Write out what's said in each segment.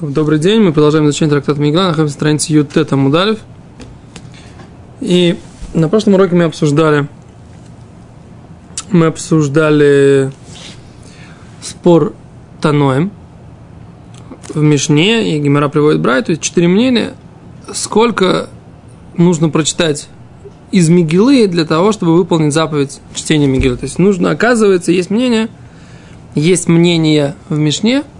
Добрый день, мы продолжаем изучение трактата Мигла, находимся на странице Ютет Амудалев. И на прошлом уроке мы обсуждали, мы обсуждали спор Таноем в Мишне, и Гимара приводит Брайту, четыре мнения, сколько нужно прочитать из Мигилы для того, чтобы выполнить заповедь чтения Мигилы. То есть нужно, оказывается, есть мнение, есть мнение в Мишне –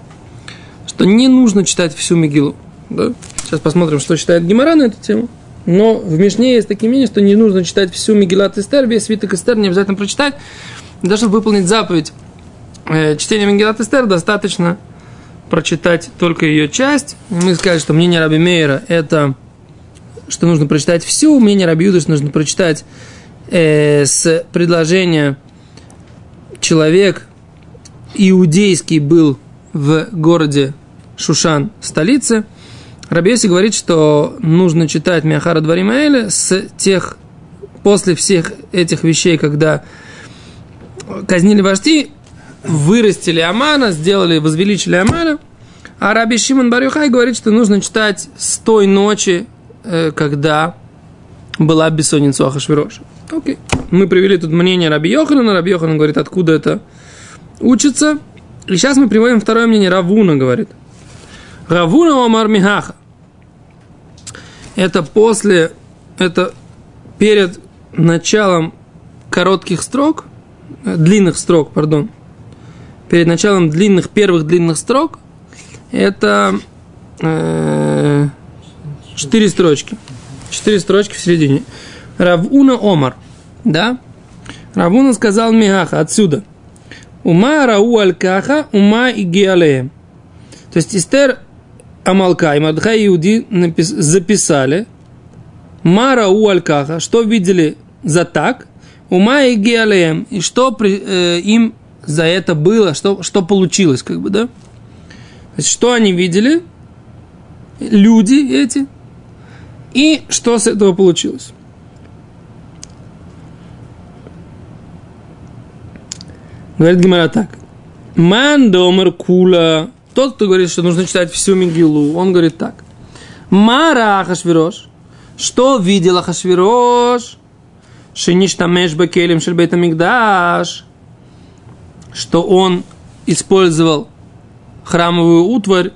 что не нужно читать всю Мегилу. Да? Сейчас посмотрим, что читает Гимара на эту тему. Но в Мишне есть такие мнения, что не нужно читать всю Мегилат Эстер, весь свиток Эстер не обязательно прочитать. Даже чтобы выполнить заповедь э, чтения Мегилат Эстер, достаточно прочитать только ее часть. Мы сказали, что мнение Раби Мейера – это что нужно прочитать всю, мнение Раби Юда, что нужно прочитать э, с предложения человек иудейский был в городе Шушан, столице, Рабиоси говорит, что нужно читать Миахара Дваримаэля с тех, после всех этих вещей, когда казнили вожди, вырастили Амана, сделали, возвеличили Амана, а Раби Шимон Барюхай говорит, что нужно читать с той ночи, э, когда была бессонница у Ахашвироша. Окей. Мы привели тут мнение Раби Йохана. Раби Йохана говорит, откуда это учится. И сейчас мы приводим второе мнение. Равуна говорит – Равуна Омар Михаха. Это после, это перед началом коротких строк, длинных строк, пардон, перед началом длинных, первых длинных строк, это э, четыре строчки. Четыре строчки в середине. Равуна Омар, да? Равуна сказал Михаха отсюда. Ума рау аль-каха, ума и геалеем. То есть Истер Амалка и Мадхай Иуди записали Мара у Алькаха, что видели за так, ума и геалеем, и что при, э, им за это было, что, что получилось, как бы, да? То есть, что они видели, люди эти, и что с этого получилось. Говорит Гимара так. Ман домер кула тот, кто говорит, что нужно читать всю Мигилу, он говорит так. Мара Ахашвирош. Что видел Ахашвирош? Шиништамеш бакелем шельбейтамигдаш. Что он использовал храмовую утварь.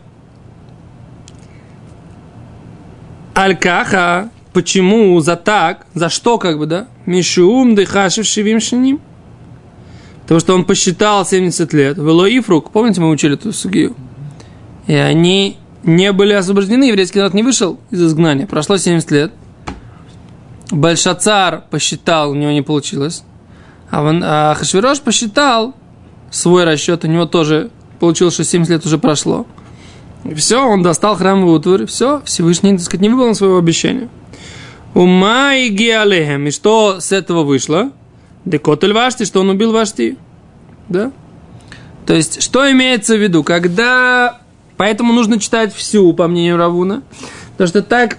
Алькаха. Почему? За так. За что, как бы, да? Мишум дыхашев шивим шиним. Потому что он посчитал 70 лет. Вело Ифрук. Помните, мы учили эту сугию? И они не были освобождены, еврейский народ не вышел из изгнания. Прошло 70 лет. Большацар посчитал, у него не получилось. А, вон, а Хашвирош посчитал свой расчет, у него тоже получилось, что 70 лет уже прошло. И все, он достал храмовую утварь, все, Всевышний, так сказать, не выполнил своего обещания. Ума и геалехем. И что с этого вышло? Декотель вашти, что он убил вашти. Да? То есть, что имеется в виду? Когда Поэтому нужно читать всю, по мнению Равуна. Потому что так,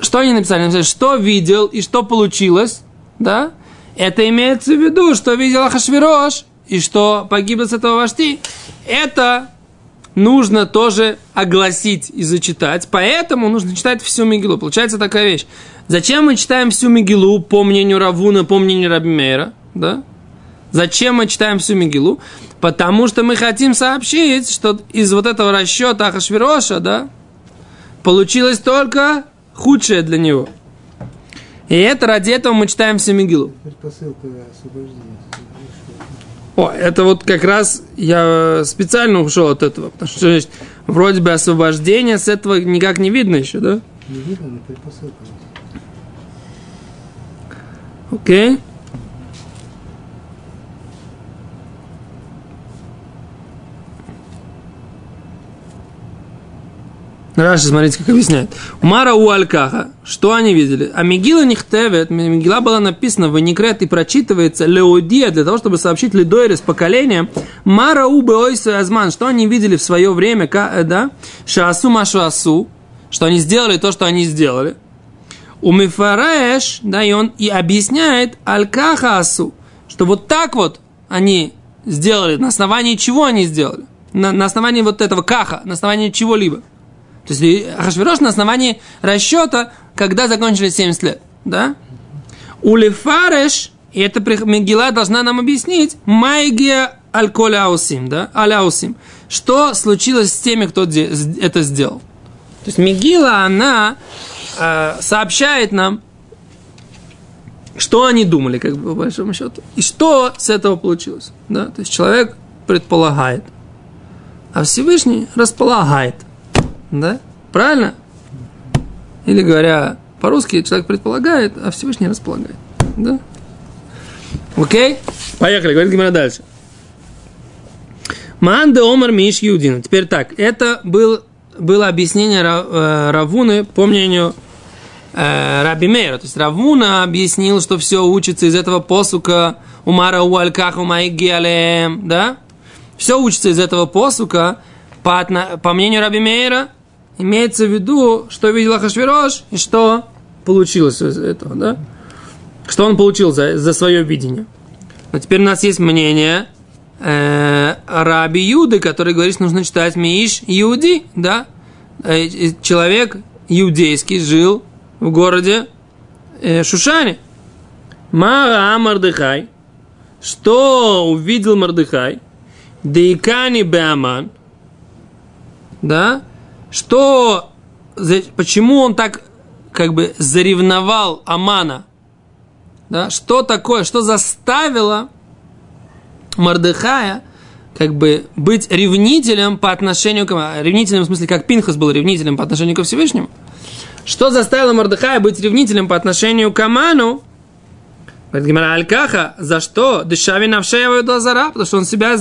что они написали? Написали, что видел и что получилось, да? Это имеется в виду, что видел Ахашвирош и что погибло с этого вожди. Это нужно тоже огласить и зачитать. Поэтому нужно читать всю Мигилу. Получается такая вещь. Зачем мы читаем всю Мигилу по мнению Равуна, по мнению Рабимейра? Да? Зачем мы читаем всю Мигилу? Потому что мы хотим сообщить, что из вот этого расчета Ахашвироша, да, получилось только худшее для него. И это ради этого мы читаем всю Мигилу. О, это вот как раз я специально ушел от этого, потому что есть, вроде бы освобождение с этого никак не видно еще, да? Не видно, но предпосылка. Окей. Okay. Раши, смотрите, как объясняет. Мара у Алькаха. Что они видели? А Мигила Нихтевет, Мигила была написана в Никрет и прочитывается Леодия для того, чтобы сообщить Лидойре с поколением. Мара у Беойсу Азман. Что они видели в свое время, э, да? Шаасу Машуасу. Что они сделали то, что они сделали. У Мифараеш, да, и он и объясняет Алькаха Асу. Что вот так вот они сделали. На основании чего они сделали? На, на основании вот этого каха, на основании чего-либо. То есть Ахашвирош на основании расчета, когда закончились 70 лет. Да? Улифареш, и эта Мегила должна нам объяснить, Майгия аль-коляусим, да, аляусим. Что случилось с теми, кто это сделал? То есть Мегила, она э, сообщает нам, что они думали, как бы, по большому счету. И что с этого получилось. Да? То есть человек предполагает, а Всевышний располагает. Да? Правильно? Или говоря по-русски, человек предполагает, а Всевышний располагает. Да? Окей? Поехали, говорит Гимара дальше. Манде Омар Миш Юдин. Теперь так, это был, было объяснение э, Равуны по мнению э, Раби Мейра. То есть Равуна объяснил, что все учится из этого посука Умара Уальках Умайгиалем, да? Все учится из этого посука по, по мнению Раби Мейра, имеется в виду, что видел Ахашвирош и что получилось из этого, да? Что он получил за, за свое видение. Но теперь у нас есть мнение Раби Юды, который говорит, что нужно читать Миш Юди, да? Э, человек иудейский жил в городе э, Шушане. Мара Мардыхай. Что увидел Мардыхай? Дейкани Беаман. Да? Что, почему он так как бы заревновал Амана? Да? Что такое, что заставило Мардыхая как бы быть ревнителем по отношению к... Ревнителем в смысле, как Пинхас был ревнителем по отношению ко Всевышнему. Что заставило Мардыхая быть ревнителем по отношению к Аману? Алькаха, за что? Дешави навшеева зара, потому что он себя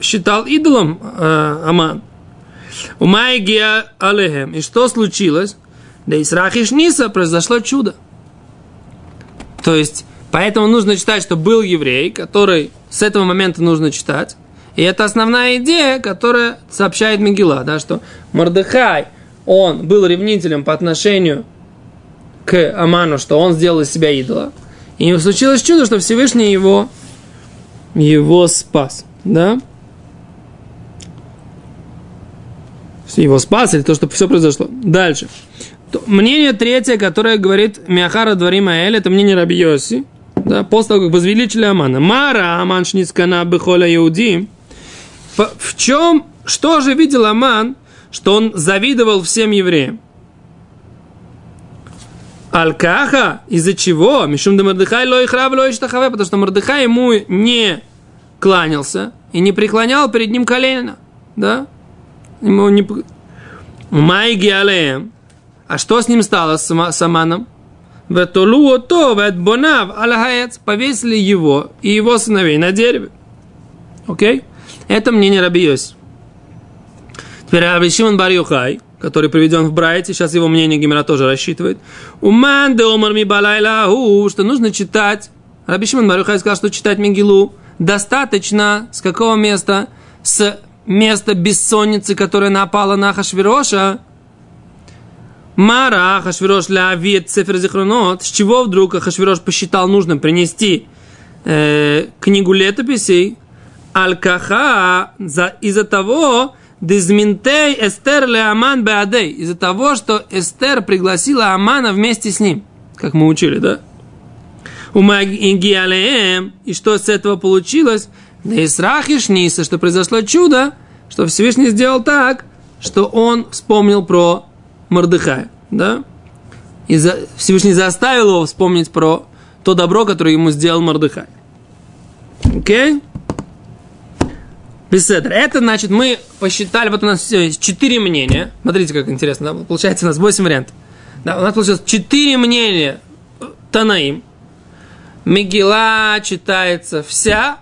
считал идолом э, Аман. У Майгия Алехем. И что случилось? Да из Рахишниса произошло чудо. То есть, поэтому нужно читать, что был еврей, который с этого момента нужно читать. И это основная идея, которая сообщает Мегила, да, что Мордыхай, он был ревнителем по отношению к Аману, что он сделал из себя идола. И случилось чудо, что Всевышний его, его спас. Да? Его спас, или то, что все произошло. Дальше. Мнение третье, которое говорит Миахара Дваримаэль, это мнение Раби Йоси, да, после того, как возвеличили Амана. Мара Аман Шницкана Бехоля Иуди. В чем, что же видел Аман, что он завидовал всем евреям? Алькаха, из-за чего? Мишум де Мордыхай лой храб лой штахаве, потому что Мордыхай ему не кланялся и не преклонял перед ним колено. Да? Ему не... Майги. А что с ним стало, с, с Аманом? Ветолу ото, ветбонав, аляхаец. Повесили его и его сыновей на дереве. Окей? Это мнение Раби Йоси. Теперь Раби Шимон Бар Юхай, который приведен в Брайте, сейчас его мнение Гимера тоже рассчитывает. Уман де омар ми балайлаху, что нужно читать. Раби Шимон Бар Юхай сказал, что читать Мегилу достаточно с какого места? С места бессонницы, которая напала на Хашвироша, Мара Хашвирош лавит цифр зихронот, с чего вдруг Хашвирош посчитал нужным принести э, книгу летописей, Аль-Каха из-за того, Дезминтей Эстер ле Аман Беадей, из-за того, что Эстер пригласила Амана вместе с ним, как мы учили, да? И что с этого получилось? Да Исрахиш Ниса, что произошло чудо, что Всевышний сделал так, что он вспомнил про Мордыхая, да? И за, Всевышний заставил его вспомнить про то добро, которое ему сделал Мордыхай. Окей? Okay? Беседр. Это значит, мы посчитали, вот у нас четыре мнения. Смотрите, как интересно. Да? Получается у нас восемь вариантов. Да, у нас получилось четыре мнения Танаим. Мегила читается вся.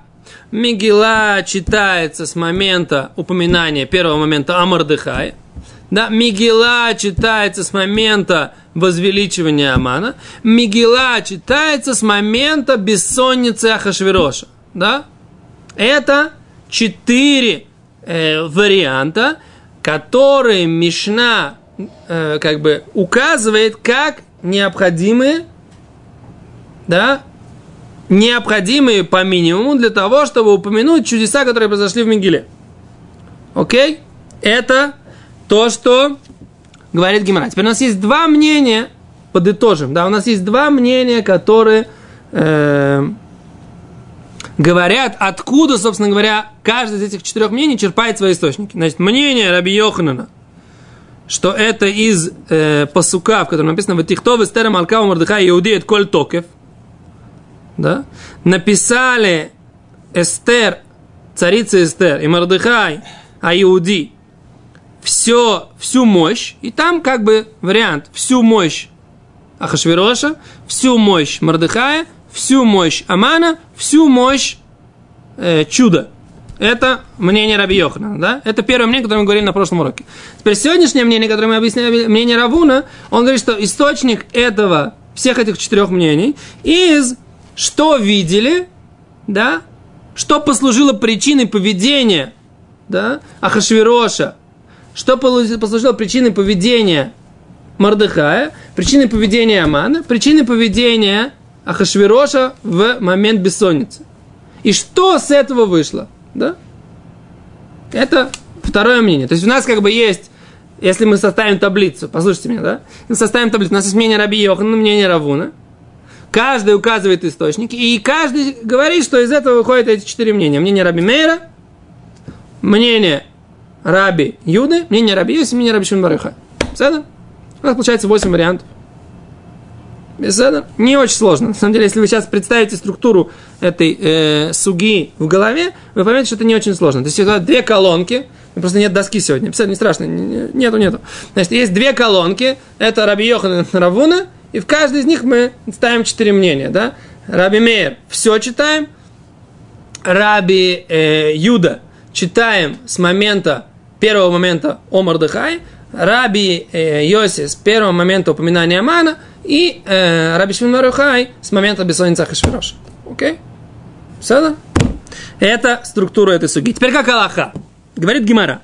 Мегила читается с момента упоминания первого момента Амардыхай. Да, Мигела читается с момента возвеличивания Амана. Мигела читается с момента бессонницы Ахашвироша. Да? Это четыре э, варианта, которые Мишна э, как бы указывает как необходимые, да, необходимые по минимуму для того, чтобы упомянуть чудеса, которые произошли в Мигеле. Окей? Это то, что говорит Гимара. Теперь у нас есть два мнения, подытожим, да, у нас есть два мнения, которые э, говорят, откуда, собственно говоря, каждый из этих четырех мнений черпает свои источники. Значит, мнение Раби Йоханана, что это из э, пасука, в котором написано «Ватихтов эстерем алкава мордыха иудеет коль токев», да, написали Эстер, царица Эстер и Мордыхай, а Иуди, все, всю мощь, и там как бы вариант, всю мощь Ахашвироша, всю мощь Мордыхая, всю мощь Амана, всю мощь э, чуда. Это мнение Раби Йохана, да? Это первое мнение, которое мы говорили на прошлом уроке. Теперь сегодняшнее мнение, которое мы объясняли, мнение Равуна, он говорит, что источник этого, всех этих четырех мнений, из что видели, да, что послужило причиной поведения, да, Ахашвироша, что послужило причиной поведения Мардыхая, причиной поведения Амана, причиной поведения Ахашвироша в момент бессонницы. И что с этого вышло? Да? Это второе мнение. То есть у нас как бы есть, если мы составим таблицу, послушайте меня, да? Мы составим таблицу, у нас есть мнение Раби Йохана, мнение Равуна. Каждый указывает источники, и каждый говорит, что из этого выходят эти четыре мнения. Мнение Раби Мейра, мнение Раби Юды, мнение Раби Юси, мнение Раби Шимбарыха. Все у нас получается 8 вариантов. Беседа. Не очень сложно. На самом деле, если вы сейчас представите структуру этой э, суги в голове, вы поймете, что это не очень сложно. То есть, это две колонки, просто нет доски сегодня. Писать не страшно. Нету, нету. Значит, есть две колонки. Это Раби Йохан и Равуна. И в каждой из них мы ставим четыре мнения. Да? Раби Мейер все читаем. Раби э, Юда читаем с момента, первого момента о Мордехай. Раби э, Йоси с первого момента упоминания Амана и э, Раби Шимон бар Йохай с момента бессонницы Ахашвероша. Окей? Все Это структура этой суги. Теперь как алаха? Говорит Гемара.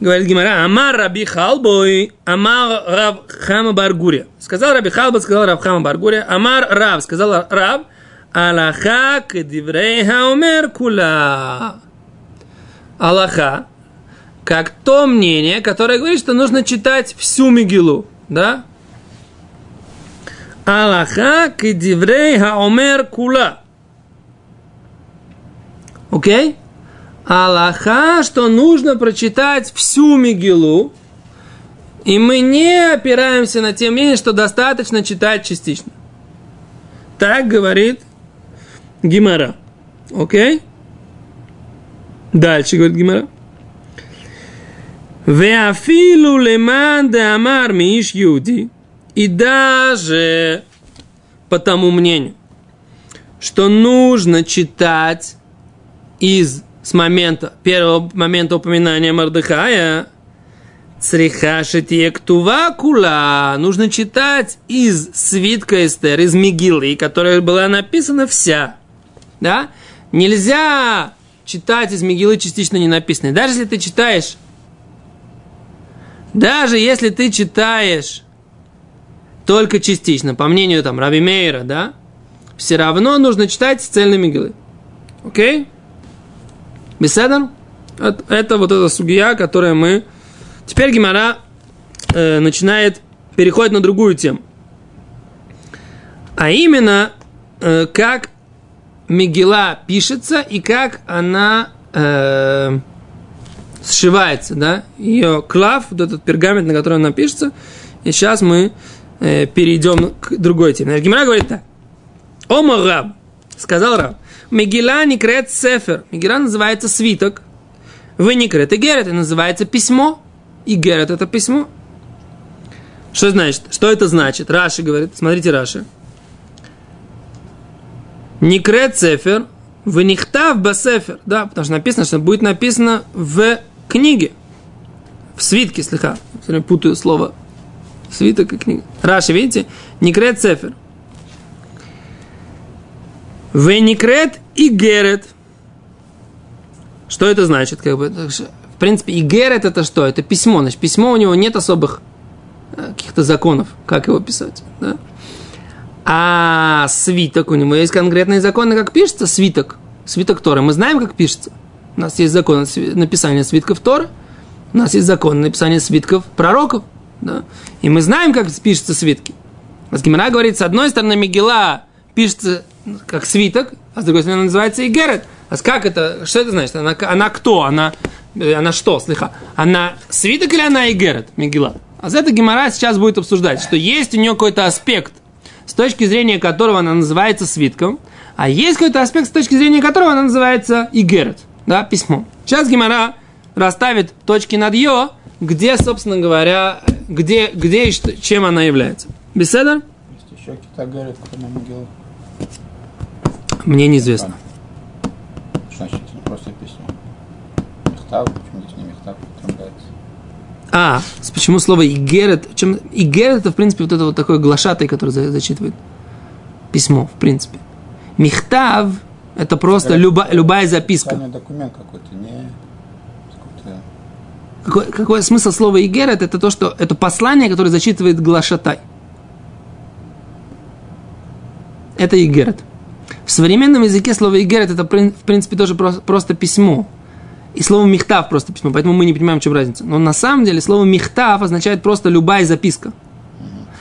Говорит Гемара, אמר רבי חלבו, אמר רב חמא בר גוריא. Сказал Раби Хелбо, сказал Рав Хама бар Гурия. אמר רב, сказал Рав, Аллаха кедиврейха умер кула. Аллаха, как то мнение, которое говорит, что нужно читать всю Мигилу, да? Аллаха кедиврей хаомер кула. Окей? Аллаха, что нужно прочитать всю Мигилу, и мы не опираемся на те мнения, что достаточно читать частично. Так говорит Гимара. Окей? Дальше говорит Гимара. Веафилу леман де амар миш юди. И даже по тому мнению, что нужно читать из с момента, первого момента упоминания Мардыхая, Црихашите кула. Нужно читать из свитка Эстер, из Мигилы, которая была написана вся. Да? Нельзя читать из Мигилы частично не написанной. Даже если ты читаешь даже если ты читаешь только частично, по мнению там Раби Мейра, да, все равно нужно читать цельные мигилы. Окей? Беседа? Это вот эта сугия, которая мы... Теперь Гимара э, начинает переходить на другую тему. А именно, э, как Мигела пишется и как она... Э, сшивается, да, ее клав, вот этот пергамент, на котором она пишется, и сейчас мы э, перейдем к другой теме. Гимара говорит так. Ома Раб, сказал Раб, Мегила не крет сефер. Мегила называется свиток. Вы не крет и герет, это называется письмо. И герет это письмо. Что значит? Что это значит? Раши говорит, смотрите Раши. Никрет сефер, в нихтав басефер. Да, потому что написано, что будет написано в книге, в свитке, слегка, все путаю слово свиток и книга. Раши, видите? Никрет цефер. Веникрет и герет. Что это значит? Как бы, в принципе, и герет это что? Это письмо. Значит, письмо у него нет особых э, каких-то законов, как его писать. Да? А свиток у него есть конкретные законы, как пишется свиток. Свиток Торы. Мы знаем, как пишется. У нас есть закон написания свитков Тора, у нас есть закон написания свитков пророков. Да? И мы знаем, как пишутся свитки. А Гимара говорит, с одной стороны, Мегила пишется как свиток, а с другой стороны, она называется Игерет. А как это, что это значит? Она, она кто? Она, она что, слыха? Она свиток или она Игерет, Мегила? А за это Гимара сейчас будет обсуждать, что есть у нее какой-то аспект, с точки зрения которого она называется свитком, а есть какой-то аспект, с точки зрения которого она называется Игерет, да, письмо. Сейчас Гимара расставит точки над Йо, где, собственно говоря, где, где и что, чем она является. Беседа? Есть еще какие-то говорят, кроме могилы. Мне неизвестно. Что значит, это просто письмо? Мехтав, почему здесь не мехтав, употребляется? А, почему слово игерет? Чем игерет это в принципе вот это вот такой глашатый, который за- зачитывает письмо, в принципе. Михтав это просто Игерет. люба- любая записка. Документ какой-то, не Какой, какой смысл слова игерет? Это то, что это послание, которое зачитывает глашатай. Это игерет. В современном языке слово игерет это в принципе тоже просто, просто письмо. И слово михтав просто письмо, поэтому мы не понимаем, в чем разница. Но на самом деле слово михтав означает просто любая записка.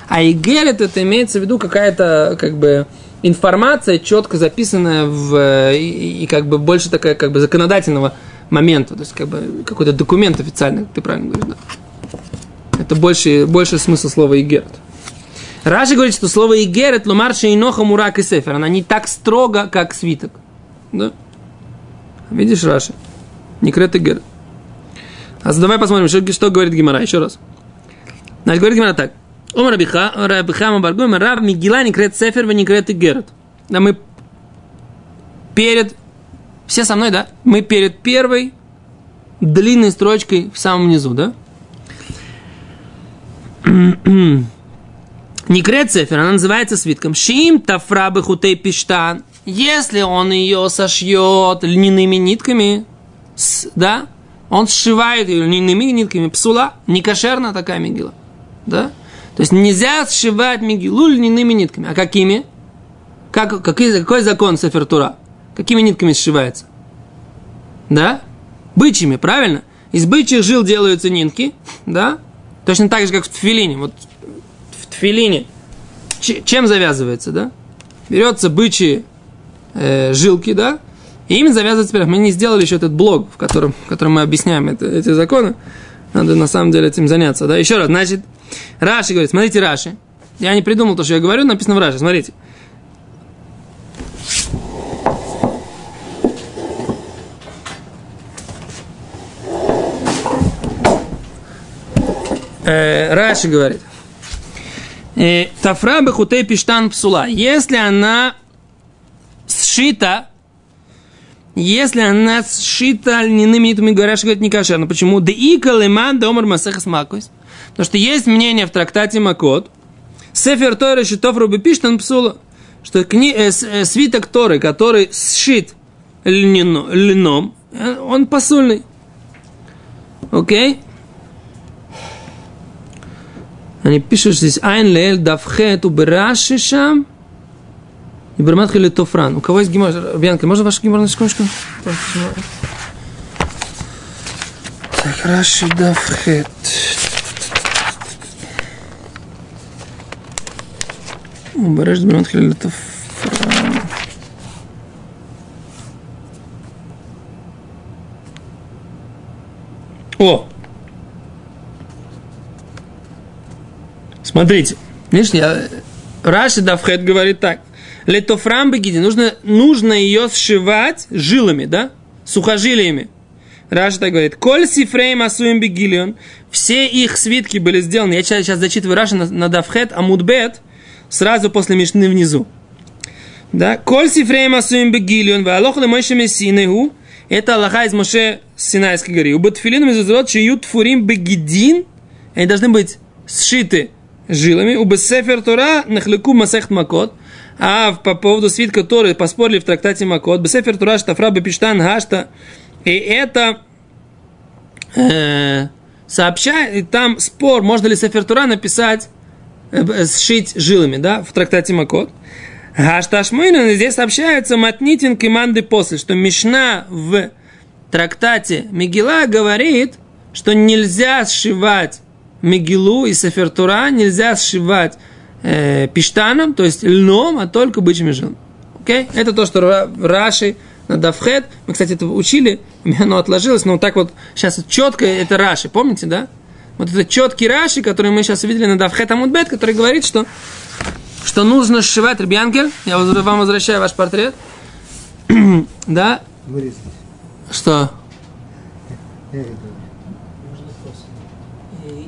А игерет это имеется в виду какая-то как бы информация, четко записанная в э, и, и как бы больше такая как бы законодательного момента, то есть как бы какой-то документ официальный, ты правильно говоришь, да. Это больше, больше смысл слова игерет. Раши говорит, что слово игерет ломарши и ноха мурак и сефер, она не так строго, как свиток. Да? Видишь, Раши? Не крет игерет. А давай посмотрим, что, что говорит Гимара, еще раз. Значит, говорит Гимара так. Ом Рабиха, Рабихама Баргуем, Раб Мигила не крет Сефер, не крет Игерет. Да мы перед... Все со мной, да? Мы перед первой длинной строчкой в самом низу, да? Не крет Сефер, она называется свитком. Шим тафрабы хутей пиштан. Если он ее сошьет льняными нитками, да, он сшивает ее льняными нитками, псула, не кошерна такая мигила, да? То есть нельзя сшивать мигилу льняными нитками. А какими? Как, какой, какой закон Сефертура? Какими нитками сшивается? Да? Бычьими, правильно? Из бычьих жил делаются нитки, да? Точно так же, как в тфилине. Вот в тфилине чем завязывается, да? Берется бычьи э, жилки, да? И ими завязывается пирог. Мы не сделали еще этот блог, в котором, в котором мы объясняем это, эти законы. Надо на самом деле этим заняться, да? Еще раз, значит, Раши говорит, смотрите, Раши. Я не придумал то, что я говорю, написано в Раши, смотрите. Э, Раши говорит. Э, Тафра бехутей пиштан псула. Если она сшита, если она сшита льняными нитами, говорят, что это не кошерно. Почему? Да и калеман да омар масехас макойс. Потому что есть мнение в трактате Макот, Сефер Торы Шитов Руби Пиштан Псула, что кни, э, э, свиток Торы, который сшит льняно, льном, э, он посульный. Окей? Они пишут здесь Айн Лель Давхет Убераши и Берматха Литофран. У кого есть гемор? Бьянка, можно ваш гемор на секундочку? Так, Раши Давхет. Уберешь Берматха Литофран. О! Смотрите. Видишь, я... Раши Давхет говорит так. Летофрам бегиди. Нужно, нужно ее сшивать жилами, да? Сухожилиями. Раши так говорит. Коль сифрейм асуем бегилион. Все их свитки были сделаны. Я сейчас, зачитываю Раши на, на Давхет, Амудбет, сразу после Мишны внизу. Да? Коль сифрейм асуем бегилион. Ваалох лемойше мессинеху. Это Аллаха из Моше Синайской горы. У Батфилин мезузрот шиют фурим бегидин. Они должны быть сшиты жилами. У Бесефер Тора нахлеку масехт макот. А по поводу свитка Торы поспорили в трактате Макот. Бесефер Тора штафра бепиштан гашта. И это э, сообщает, там спор, можно ли Сефер Тора написать, сшить жилами, да, в трактате Макот. Гашташмойнен, здесь сообщается матнитин команды после, что Мишна в трактате Мигела говорит, что нельзя сшивать Мегилу и Сефертура нельзя сшивать э, пиштаном, то есть льном, а только бычьими жилами. Окей? Это то, что Раши на Давхет. Мы, кстати, это учили, оно отложилось, но вот так вот сейчас четко это Раши, помните, да? Вот это четкий Раши, который мы сейчас увидели на Давхет Амудбет, который говорит, что, что нужно сшивать, Ребянкель, я вам возвращаю ваш портрет, да? Что?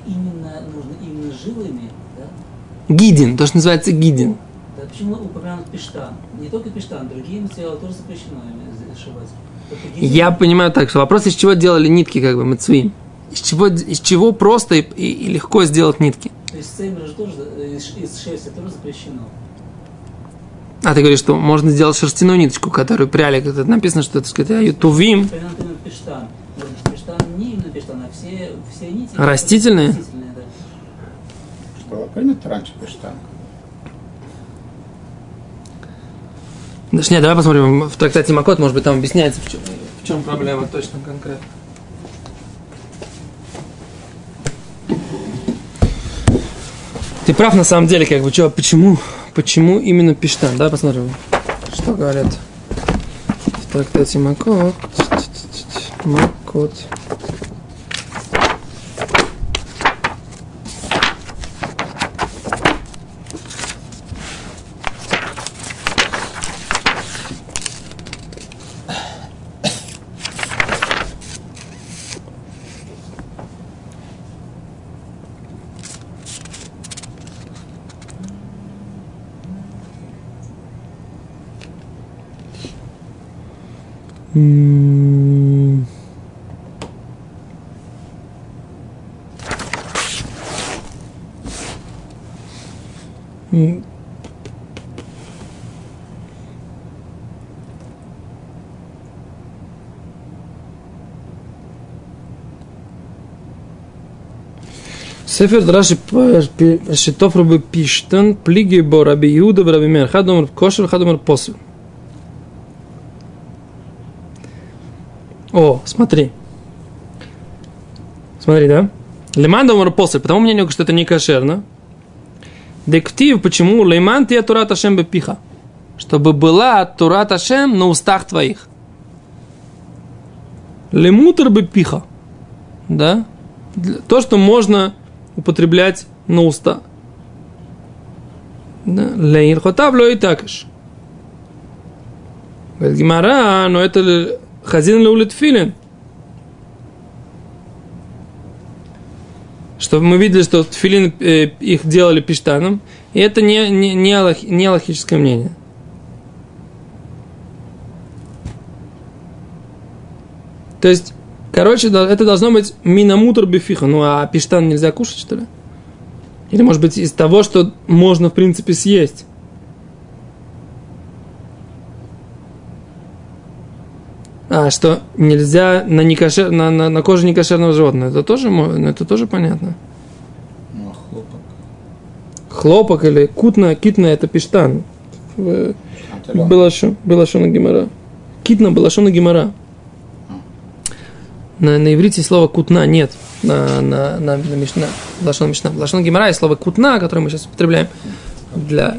Именно, нужно именно жилами, да? Гидин, то, что называется гидин. Да, почему упомянут пиштан? Не только пиштан, другие материалы тоже запрещено сшивать. Я понимаю так, что вопрос, из чего делали нитки, как бы, мацуим. Из чего, из чего просто и, и, и легко сделать нитки. То есть цеймер же тоже, из, из шерсти тоже запрещено. А ты говоришь, что можно сделать шерстяную ниточку, которую пряли, как это написано, что это, сказать, тувим. Например, пиштан. Пиштан не именно пиштан, а все, все нити. Растительные? Растительные, да. Что принято раньше пештан? Даже нет, давай посмотрим в трактате Макот, может быть, там объясняется, в чем, в чем проблема точно конкретно. Ты прав на самом деле, как бы, что, почему, почему именно Пиштан, да, посмотрим, что говорят в трактате Макот. Макот. Сефер Раши Шитов Рубы Пиштан, Плиги Бо Раби Иуда, Раби Мер, Хадомар Кошер, хадомар Посу. О, смотри. Смотри, да? Леман Домар Посу, потому мнению, что это не кошерно. Дектив, почему? Лейман Тия Турат Ашем Бепиха. Чтобы была Турат Ашем на устах твоих. Лемутер Бепиха. Да? то, что можно употреблять на уста. Лейн хотав и такаш. Гимара, но это Хазин леулит филин. Что мы видели, что филин э, их делали пиштаном, и это не, не, не, аллах, не аллахическое мнение. То есть, короче, это должно быть минамутр бифиха. Ну, а пиштан нельзя кушать, что ли? Или, может быть, из того, что можно, в принципе, съесть. А, что нельзя на, некошер, на, на, на коже некошерного животного. Это тоже, ну, это тоже понятно. Ну, а хлопок. Хлопок или кутна, китна это пиштан. Было что, было что на гемора. Китна было что на гемора. На, на иврите слово кутна нет. На, на, на, на мишна. Лашон мишна. Лашон гемора есть слово кутна, которое мы сейчас употребляем для...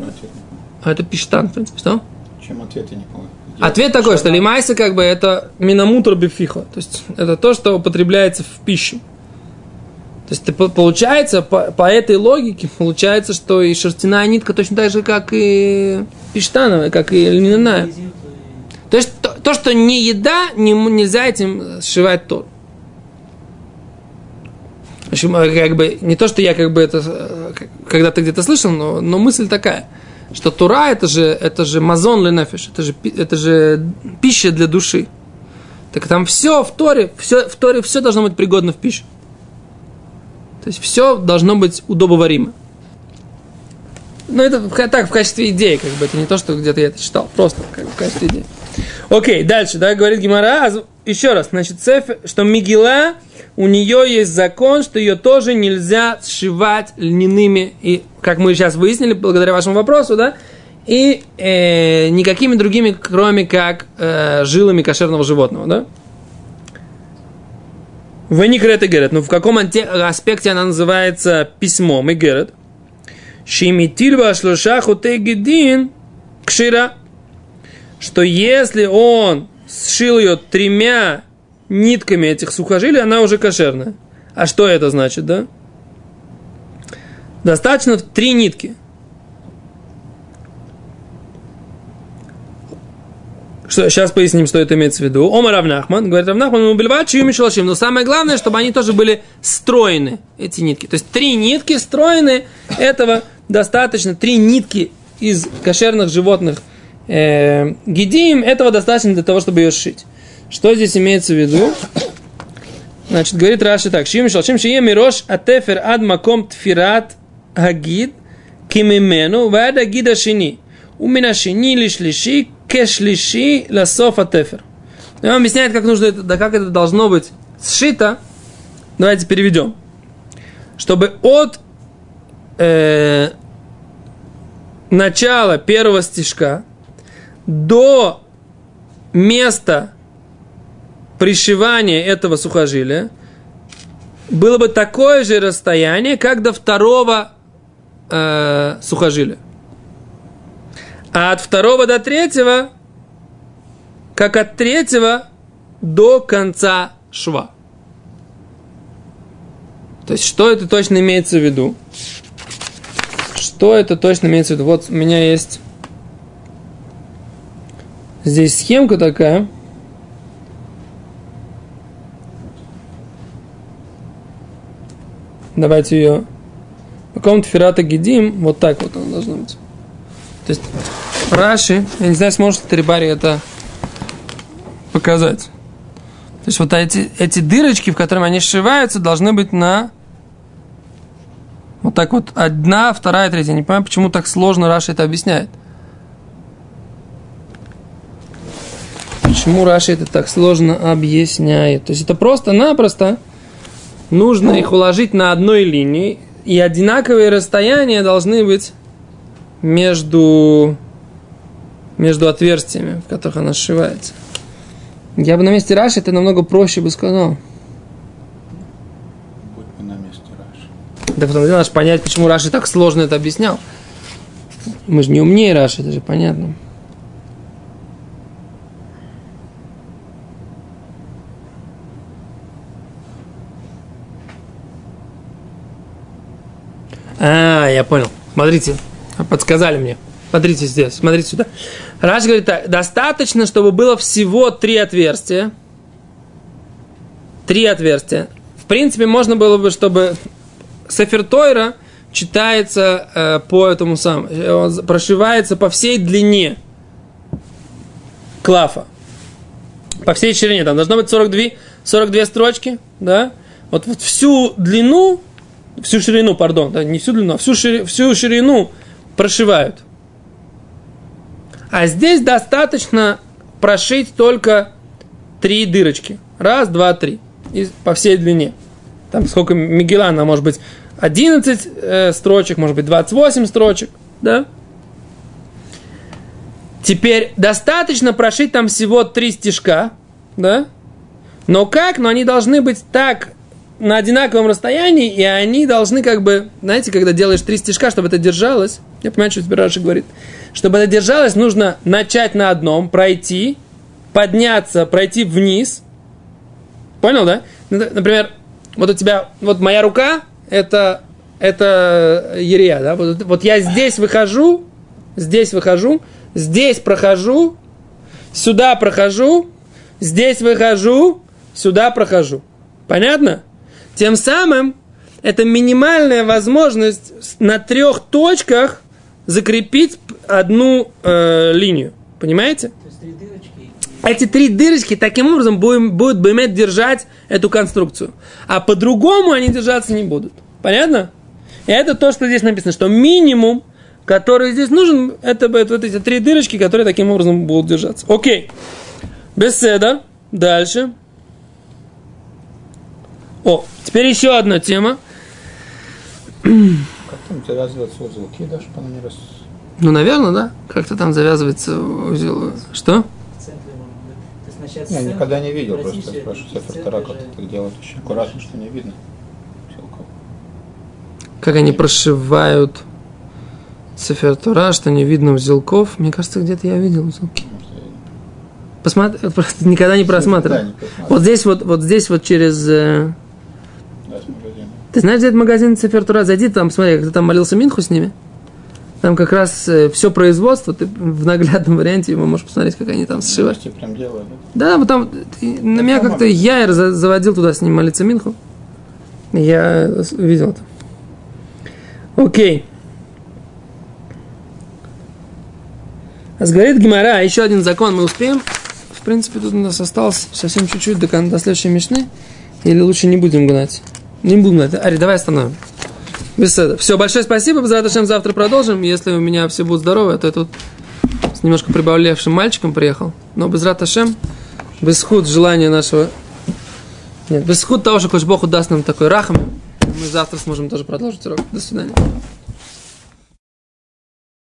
А это пиштан, в принципе, что? Чем ответ я не помню. Ответ такой, что лимайса как бы это минамутр бифиха. То есть это то, что употребляется в пищу. То есть получается, по, по этой логике, получается, что и шерстяная нитка точно так же, как и пиштановая, как и льняная. То есть то, то что не еда, не, нельзя этим сшивать тот. В общем, как бы, не то, что я как бы это э, когда-то где-то слышал, но, но мысль такая – что Тура это же, это же мазон ленефиш, это же, это же пища для души. Так там все в Торе, все, в Торе все должно быть пригодно в пищу. То есть все должно быть удобоваримо. Ну, это так, в качестве идеи, как бы, это не то, что где-то я это читал, просто как, в качестве идеи. Окей, дальше, да, говорит Гимара, еще раз, значит, цеф, что Мигила, у нее есть закон, что ее тоже нельзя сшивать льняными, и, как мы сейчас выяснили, благодаря вашему вопросу, да, и э, никакими другими, кроме как э, жилами кошерного животного, да. Веникрет и Герет. Но в каком аспекте она называется письмом и Герет? Шимитильва шлушаху тегидин кшира. Что если он сшил ее тремя нитками этих сухожилий, она уже кошерная. А что это значит, да? Достаточно три нитки. Что, сейчас поясним, что это имеется в виду. Ома Равнахман, говорит Равнахман, ну, бельват, чью мишалашим. Но самое главное, чтобы они тоже были стройны, эти нитки. То есть три нитки стройны, этого достаточно. Три нитки из кошерных животных э, гидием, этого достаточно для того, чтобы ее сшить. Что здесь имеется в виду? Значит, говорит Раши так. Шим шалшим шие мирош атефер ад маком тфират агид кимимену вад агида шини. Умина шини лишлиши кешлиши ласоф атефер. И он объясняет, как нужно это, да как это должно быть сшито. Давайте переведем. Чтобы от э, начала первого стишка до места пришивания этого сухожилия было бы такое же расстояние, как до второго э, сухожилия. А от второго до третьего, как от третьего до конца шва. То есть, что это точно имеется в виду? Что это точно имеется в виду? Вот у меня есть здесь схемка такая. Давайте ее. В каком-то ферата гидим, вот так вот она должна быть. То есть Раши, я не знаю, сможет Тарибари это показать. То есть вот эти, эти дырочки, в которых они сшиваются, должны быть на вот так вот одна, вторая, третья. Я не понимаю, почему так сложно Раши это объясняет. Почему Раши это так сложно объясняет? То есть это просто-напросто нужно их уложить на одной линии, и одинаковые расстояния должны быть между, между отверстиями, в которых она сшивается. Я бы на месте Раши это намного проще бы сказал. Будь бы на месте Раши. Да потому что надо понять, почему Раши так сложно это объяснял. Мы же не умнее Раши, это же понятно. А, я понял. Смотрите, подсказали мне. Смотрите здесь, смотрите сюда. Раш говорит так, достаточно, чтобы было всего три отверстия. Три отверстия. В принципе, можно было бы, чтобы Сефер Тойра читается э, по этому самому, э, он прошивается по всей длине клафа. По всей ширине. Там должно быть 42, 42 строчки, да? Вот, вот всю длину, всю ширину, пардон, да, не всю длину, а всю, шири, всю ширину прошивают. А здесь достаточно прошить только три дырочки. Раз, два, три. И по всей длине. Там сколько Мигелана, может быть, 11 э, строчек, может быть, 28 строчек. Да? Теперь достаточно прошить там всего три стежка. Да? Но как? Но они должны быть так на одинаковом расстоянии, и они должны как бы, знаете, когда делаешь три стежка, чтобы это держалось, я понимаю, что Спираши говорит, чтобы это держалось, нужно начать на одном, пройти, подняться, пройти вниз. Понял, да? Например, вот у тебя, вот моя рука, это, это Ерия, да? Вот, вот я здесь выхожу, здесь выхожу, здесь прохожу, сюда прохожу, здесь выхожу, сюда прохожу. Понятно? Тем самым это минимальная возможность на трех точках закрепить одну э, линию. Понимаете? То есть три дырочки. Эти три дырочки таким образом будем, будут Бемет держать эту конструкцию. А по-другому они держаться не будут. Понятно? И это то, что здесь написано, что минимум, который здесь нужен, это, это вот эти три дырочки, которые таким образом будут держаться. Окей. Беседа. Дальше. О, теперь еще одна тема. Как там завязывается узел кидаш, по не раз. Ну, наверное, да. Как-то там завязывается узел. Что? В центре, может быть. То есть сейчас Я никогда не видел, просто это, спрашиваю Сефер Тора, как так делают очень аккуратно, что не видно. Как они прошивают Сефер что не видно узелков. Мне кажется, где-то я видел узелки. Я Посмотри, просто никогда не просматривал. Да, не просматривал. Вот здесь вот, вот здесь вот через... э, Да, с магазина. Ты знаешь, где этот магазин Цифер Тура? Зайди там, смотри, как ты там молился Минху с ними. Там как раз все производство, ты в наглядном варианте его можешь посмотреть, как они там сшивают. Прям делают. Да, вот там ты- на меня как-то за- заводил туда с ним молиться Минху. Я с- видел это. Окей. А говорит Гимара, еще один закон мы успеем. В принципе, тут у нас осталось совсем чуть-чуть до, до следующей мешны. Или лучше не будем гнать? Не будем гнать. Ари, давай остановим. Этого. Все, большое спасибо. За это завтра продолжим. Если у меня все будут здоровы, а то я тут с немножко прибавлявшим мальчиком приехал. Но без раташем, без худ желания нашего... Нет, без худ того, что Бог даст нам такой рахам, мы завтра сможем тоже продолжить урок. До свидания.